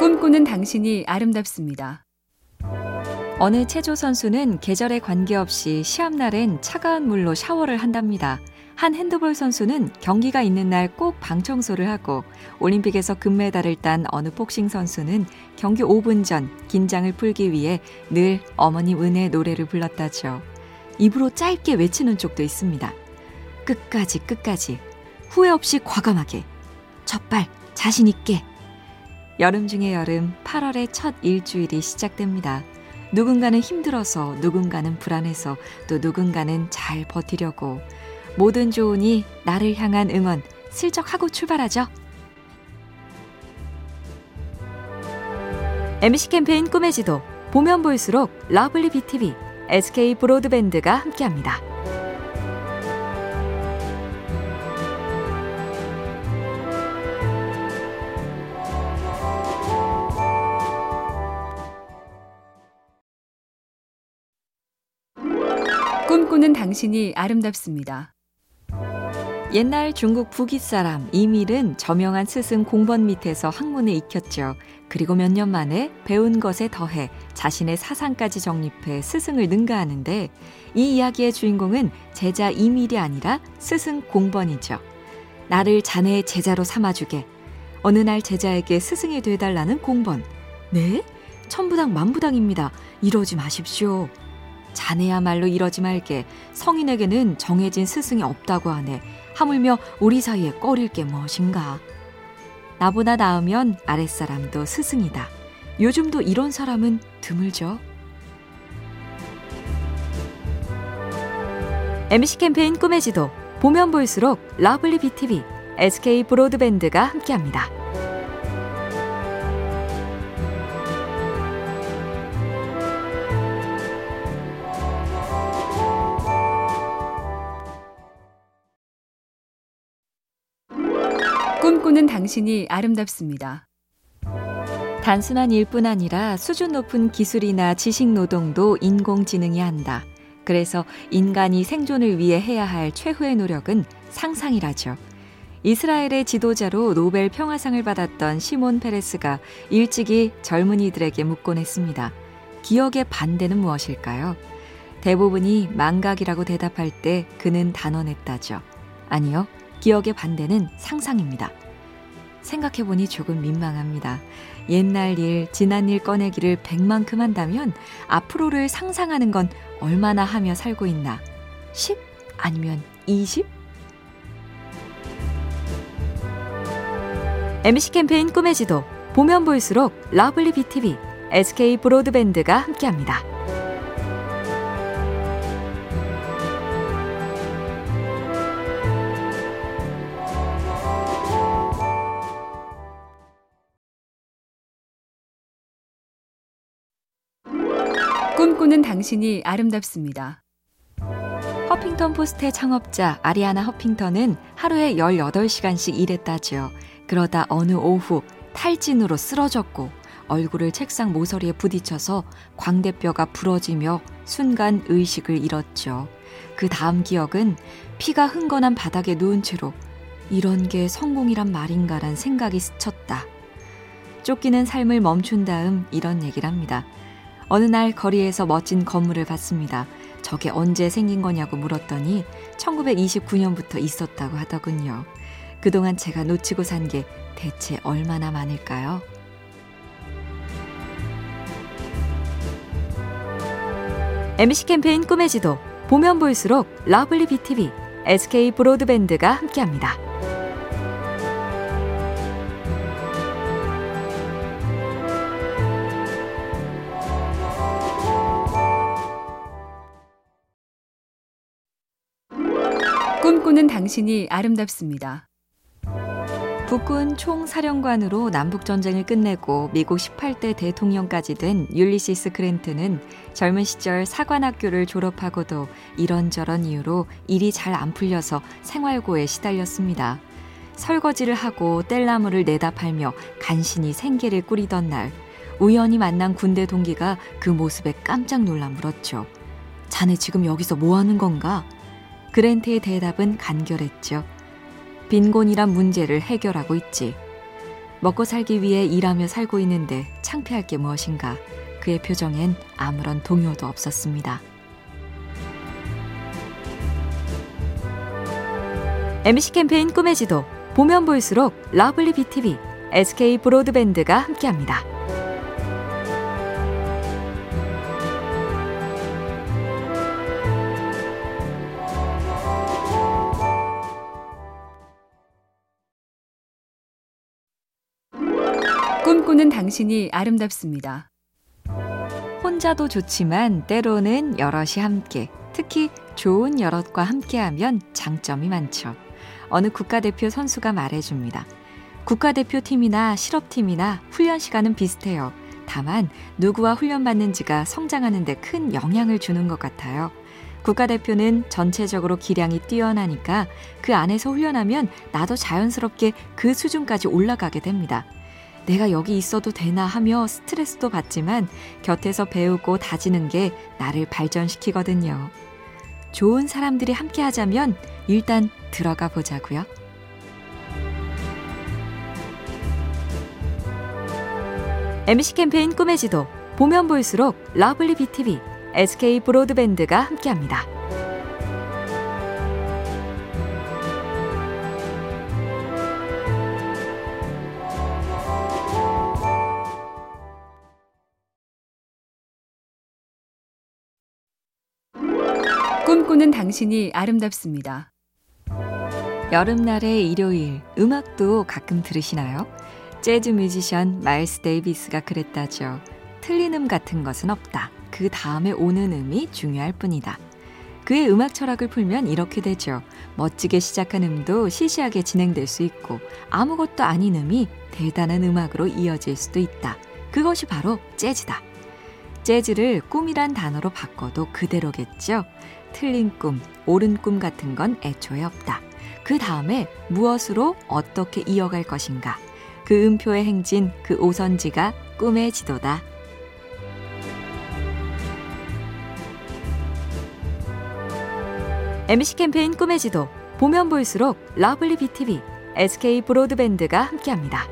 꿈꾸는 당신이 아름답습니다. 어느 체조 선수는 계절에 관계없이 시합날엔 차가운 물로 샤워를 한답니다. 한 핸드볼 선수는 경기가 있는 날 꼭 방 청소를 하고 올림픽에서 금메달을 딴 어느 복싱 선수는 경기 5분 전 긴장을 풀기 위해 늘 어머님 은혜 노래를 불렀다죠. 입으로 짧게 외치는 쪽도 있습니다. 끝까지 끝까지 후회 없이 과감하게 첫발 자신 있게 여름 중의 여름 8월의 첫 일주일이 시작됩니다. 누군가는 힘들어서, 누군가는 불안해서, 또 누군가는 잘 버티려고. 모든 조언이 나를 향한 응원, 슬쩍 하고 출발하죠. MC 캠페인 꿈의 지도, 보면 볼수록 lovely BTV, SK 브로드밴드가 함께합니다. 꿈꾸는 당신이 아름답습니다. 옛날 중국 북위 사람 이밀은 저명한 스승 공번 밑에서 학문에 익혔죠. 그리고 몇 년 만에 배운 것에 더해 자신의 사상까지 정립해 스승을 능가하는데 이 이야기의 주인공은 제자 이밀이 아니라 스승 공번이죠. 나를 자네의 제자로 삼아주게. 어느 날 제자에게 스승이 돼달라는 공번. 네? 천부당 만부당입니다. 이러지 마십시오. 자네야말로 이러지 말게 성인에게는 정해진 스승이 없다고 하네. 하물며 우리 사이에 꺼릴 게 무엇인가. 나보다 나으면 아랫사람도 스승이다. 요즘도 이런 사람은 드물죠. MC 캠페인 꿈의 지도 보면 볼수록 lovely BTV, SK 브로드밴드가 함께합니다. 꿈꾸는 당신이 아름답습니다. 단순한 일뿐 아니라 수준 높은 기술이나 지식 노동도 인공지능이 한다. 그래서 인간이 생존을 위해 해야 할 최후의 노력은 상상이라죠. 이스라엘의 지도자로 노벨 평화상을 받았던 시몬 페레스가 일찍이 젊은이들에게 묻곤 했습니다. 기억의 반대는 무엇일까요? 대부분이 망각이라고 대답할 때 그는 단언했다죠. 아니요. 기억의 반대는 상상입니다. 생각해보니 조금 민망합니다. 옛날 일, 지난 일 꺼내기를 백만큼 한다면 앞으로를 상상하는 건 얼마나 하며 살고 있나? 10? 아니면 20? MC 캠페인 꿈의 지도 보면 볼수록 lovely BTV, SK 브로드밴드가 함께합니다. 꿈꾸는 당신이 아름답습니다. 허핑턴 포스트의 창업자 아리아나 허핑턴은 하루에 18시간씩 일했다지요. 그러다 어느 오후 탈진으로 쓰러졌고 얼굴을 책상 모서리에 부딪혀서 광대뼈가 부러지며 순간 의식을 잃었죠. 그 다음 기억은 피가 흥건한 바닥에 누운 채로 이런 게 성공이란 말인가란 생각이 스쳤다. 쫓기는 삶을 멈춘 다음 이런 얘기를 합니다. 어느 날 거리에서 멋진 건물을 봤습니다. 저게 언제 생긴 거냐고 물었더니 1929년부터 있었다고 하더군요. 그동안 제가 놓치고 산 게 대체 얼마나 많을까요? MC 캠페인 꿈의 지도 보면 볼수록 lovely BTV, SK 브로드밴드가 함께합니다. 꿈꾸는 당신이 아름답습니다. 북군 총사령관으로 남북전쟁을 끝내고 미국 18대 대통령까지 된 율리시스 그랜트는 젊은 시절 사관학교를 졸업하고도 이런저런 이유로 일이 잘 안 풀려서 생활고에 시달렸습니다. 설거지를 하고 뗄나무를 내다 팔며 간신히 생계를 꾸리던 날 우연히 만난 군대 동기가 그 모습에 깜짝 놀라 물었죠. 자네 지금 여기서 뭐 하는 건가? 그랜트의 대답은 간결했죠. 빈곤이란 문제를 해결하고 있지. 먹고 살기 위해 일하며 살고 있는데 창피할 게 무엇인가. 그의 표정엔 아무런 동요도 없었습니다. MC 캠페인 꿈의 지도 보면 볼수록 lovely BTV, SK 브로드밴드가 함께합니다. 꿈꾸는 당신이 아름답습니다. 혼자도 좋지만 때로는 여럿이 함께, 특히 좋은 여럿과 함께하면 장점이 많죠. 어느 국가대표 선수가 말해줍니다. 국가대표팀이나 실업팀이나 훈련 시간은 비슷해요. 다만 누구와 훈련받는지가 성장하는 데 큰 영향을 주는 것 같아요. 국가대표는 전체적으로 기량이 뛰어나니까 그 안에서 훈련하면 나도 자연스럽게 그 수준까지 올라가게 됩니다. 내가 여기 있어도 되나 하며 스트레스도 받지만 곁에서 배우고 다지는 게 나를 발전시키거든요. 좋은 사람들이 함께 하자면 일단 들어가 보자고요. MC 캠페인 꿈의 지도 보면 볼수록 lovely BTV, SK 브로드밴드가 함께합니다. 꿈꾸는 당신이 아름답습니다. 여름날의 일요일 음악도 가끔 들으시나요? 재즈 뮤지션 마일스 데이비스가 그랬다죠. 틀린 음 같은 것은 없다. 그 다음에 오는 음이 중요할 뿐이다. 그의 음악 철학을 풀면 이렇게 되죠. 멋지게 시작한 음도 시시하게 진행될 수 있고 아무것도 아닌 음이 대단한 음악으로 이어질 수도 있다. 그것이 바로 재즈다. 재즈를 꿈이란 단어로 바꿔도 그대로겠죠. 틀린 꿈, 옳은 꿈 같은 건 애초에 없다. 그 다음에 무엇으로 어떻게 이어갈 것인가. 그 음표의 행진, 그 오선지가 꿈의 지도다. MC 캠페인 꿈의 지도 보면 볼수록 lovely BTV, SK 브로드밴드가 함께합니다.